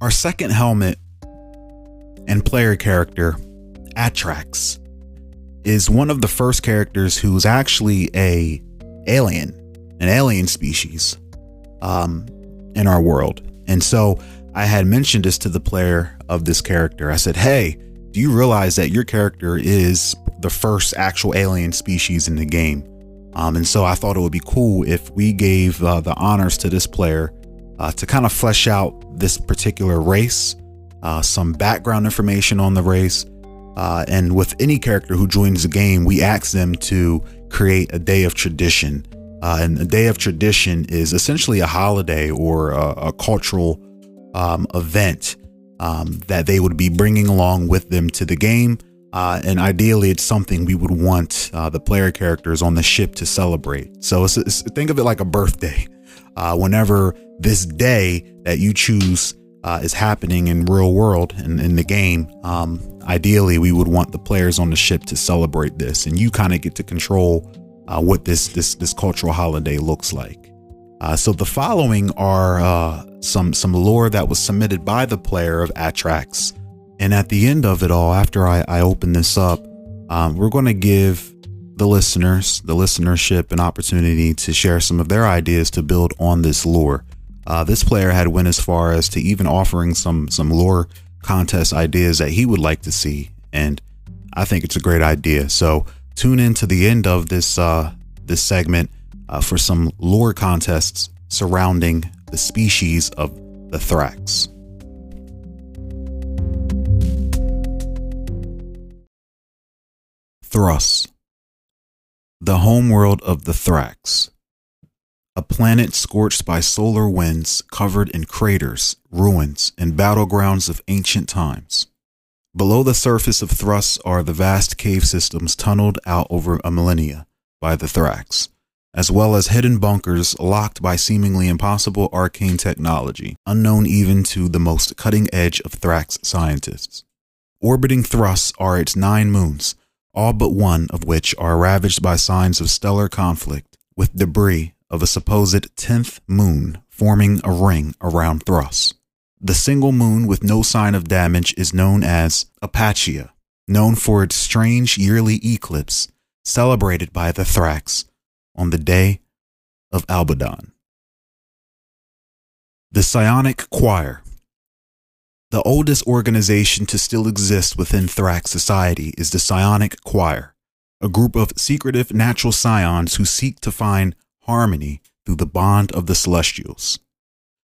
Our second helmet and player character, Atrax, is one of the first characters who's actually a alien, an alien species, um, in our world. And so I had mentioned this to the player of this character. I said, "Hey, do you realize that your character is the first actual alien species in the game?" Um, and so I thought it would be cool if we gave uh, the honors to this player uh, to kind of flesh out this particular race, uh, some background information on the race, uh, and with any character who joins the game, we ask them to create a day of tradition. Uh, and a day of tradition is essentially a holiday or a, a cultural um, event um, that they would be bringing along with them to the game. Uh, and ideally, it's something we would want uh, the player characters on the ship to celebrate. So it's, it's, think of it like a birthday. Uh, whenever this day that you choose uh, is happening in real world and in the game, um, ideally we would want the players on the ship to celebrate this, and you kind of get to control uh, what this this this cultural holiday looks like. Uh, so the following are uh, some some lore that was submitted by the player of Atrax, and at the end of it all, after I, I open this up, um, we're going to give the listeners, the listenership, an opportunity to share some of their ideas to build on this lore. Uh, this player had went as far as to even offering some some lore contest ideas that he would like to see, and I think it's a great idea. So tune in to the end of this uh, this segment uh, for some lore contests surrounding the species of the Thrax. Thrus, the homeworld of the Thrax a planet scorched by solar winds, covered in craters, ruins, and battlegrounds of ancient times. Below the surface of Thrus are the vast cave systems tunneled out over a millennia by the Thrax, as well as hidden bunkers locked by seemingly impossible arcane technology, unknown even to the most cutting edge of Thrax scientists. Orbiting Thrus are its nine moons, all but one of which are ravaged by signs of stellar conflict, with debris of a supposed 10th moon forming a ring around Thrus. The single moon with no sign of damage is known as Apatia, known for its strange yearly eclipse celebrated by the Thrax on the day of Albadan. The Psionic Choir. The oldest organization to still exist within Thrax society is the Psionic Choir, a group of secretive natural scions who seek to find harmony through the bond of the celestials.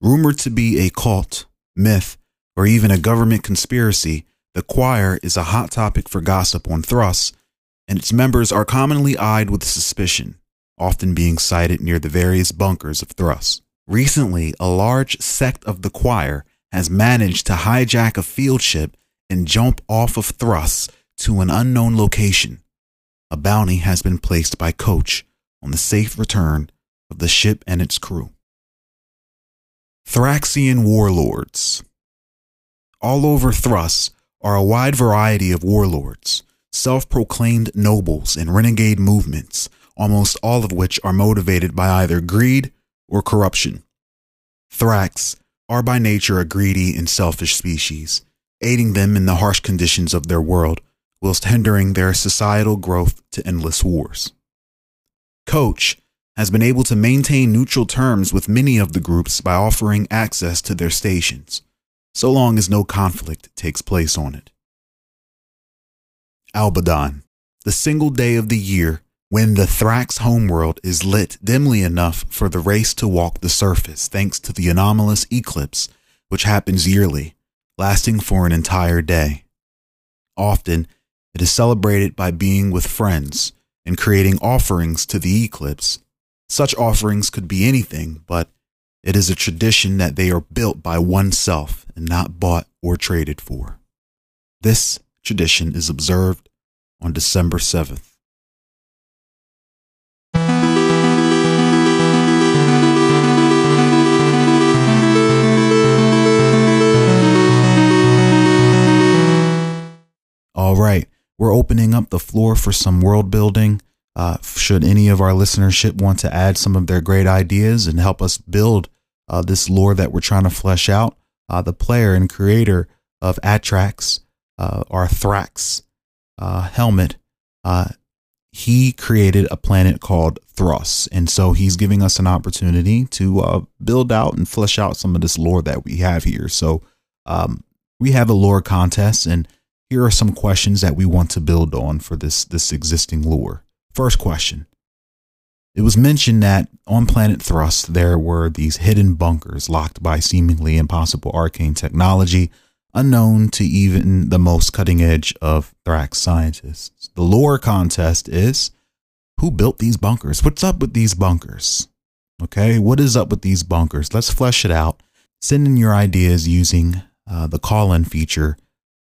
Rumored to be a cult, myth, or even a government conspiracy, the choir is a hot topic for gossip on Thrus, and its members are commonly eyed with suspicion, often being sighted near the various bunkers of Thrus. Recently, a large sect of the choir has managed to hijack a field ship and jump off of Thrus to an unknown location. A bounty has been placed by Coach on the safe return of the ship and its crew. Thraxian warlords. All over Thrus are a wide variety of warlords, self proclaimed nobles, and renegade movements, almost all of which are motivated by either greed or corruption. Thrax are by nature a greedy and selfish species, aiding them in the harsh conditions of their world, whilst hindering their societal growth to endless wars coach has been able to maintain neutral terms with many of the groups by offering access to their stations, so long as no conflict takes place on it. Albadon, the single day of the year when the Thrax homeworld is lit dimly enough for the race to walk the surface thanks to the anomalous eclipse which happens yearly, lasting for an entire day. Often, it is celebrated by being with friends and creating offerings to the eclipse. Such offerings could be anything, but it is a tradition that they are built by oneself and not bought or traded for. This tradition is observed on December 7th. All right. We're opening up the floor for some world building. Uh, should any of our listenership want to add some of their great ideas and help us build uh, this lore that we're trying to flesh out, uh, the player and creator of Atrax, uh, or Thrax uh, helmet, uh, he created a planet called Thrus. And so he's giving us an opportunity to build out and flesh out some of this lore that we have here. So um, we have a lore contest, and here are some questions that we want to build on for this, this existing lore. First question. It was mentioned that on planet Thrus there were these hidden bunkers locked by seemingly impossible arcane technology unknown to even the most cutting edge of Thrax scientists. The lore contest is who built these bunkers? What's up with these bunkers? Okay, what is up with these bunkers? Let's flesh it out. Send in your ideas using uh, the call in feature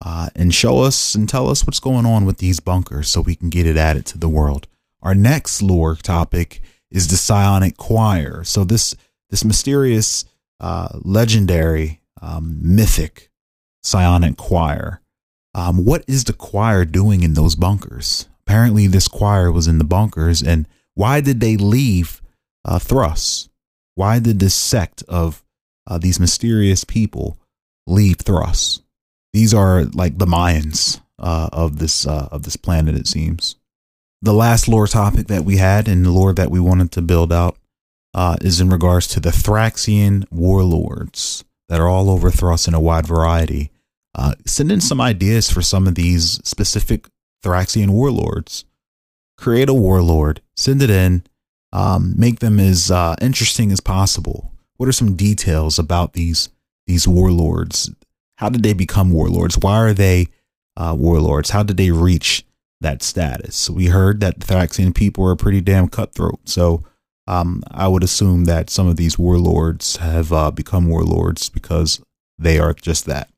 uh, and show us and tell us what's going on with these bunkers so we can get it added to the world. Our next lore topic is the Psionic Choir. So, this, this mysterious, uh, legendary, um, mythic psionic choir. Um, what is the choir doing in those bunkers? Apparently, this choir was in the bunkers, and why did they leave uh, Thrus? Why did this sect of uh, these mysterious people leave Thrus? These are like the Mayans uh, of this uh, of this planet. It seems. The last lore topic that we had and the lore that we wanted to build out uh, is in regards to the Thraxian warlords that are all over Thrus in a wide variety. Uh, send in some ideas for some of these specific Thraxian warlords. Create a warlord, send it in, um, make them as uh, interesting as possible. What are some details about these these warlords? How did they become warlords? Why are they uh, warlords? How did they reach that status? We heard that the Thraxian people are pretty damn cutthroat, so um, I would assume that some of these warlords have uh, become warlords because they are just that.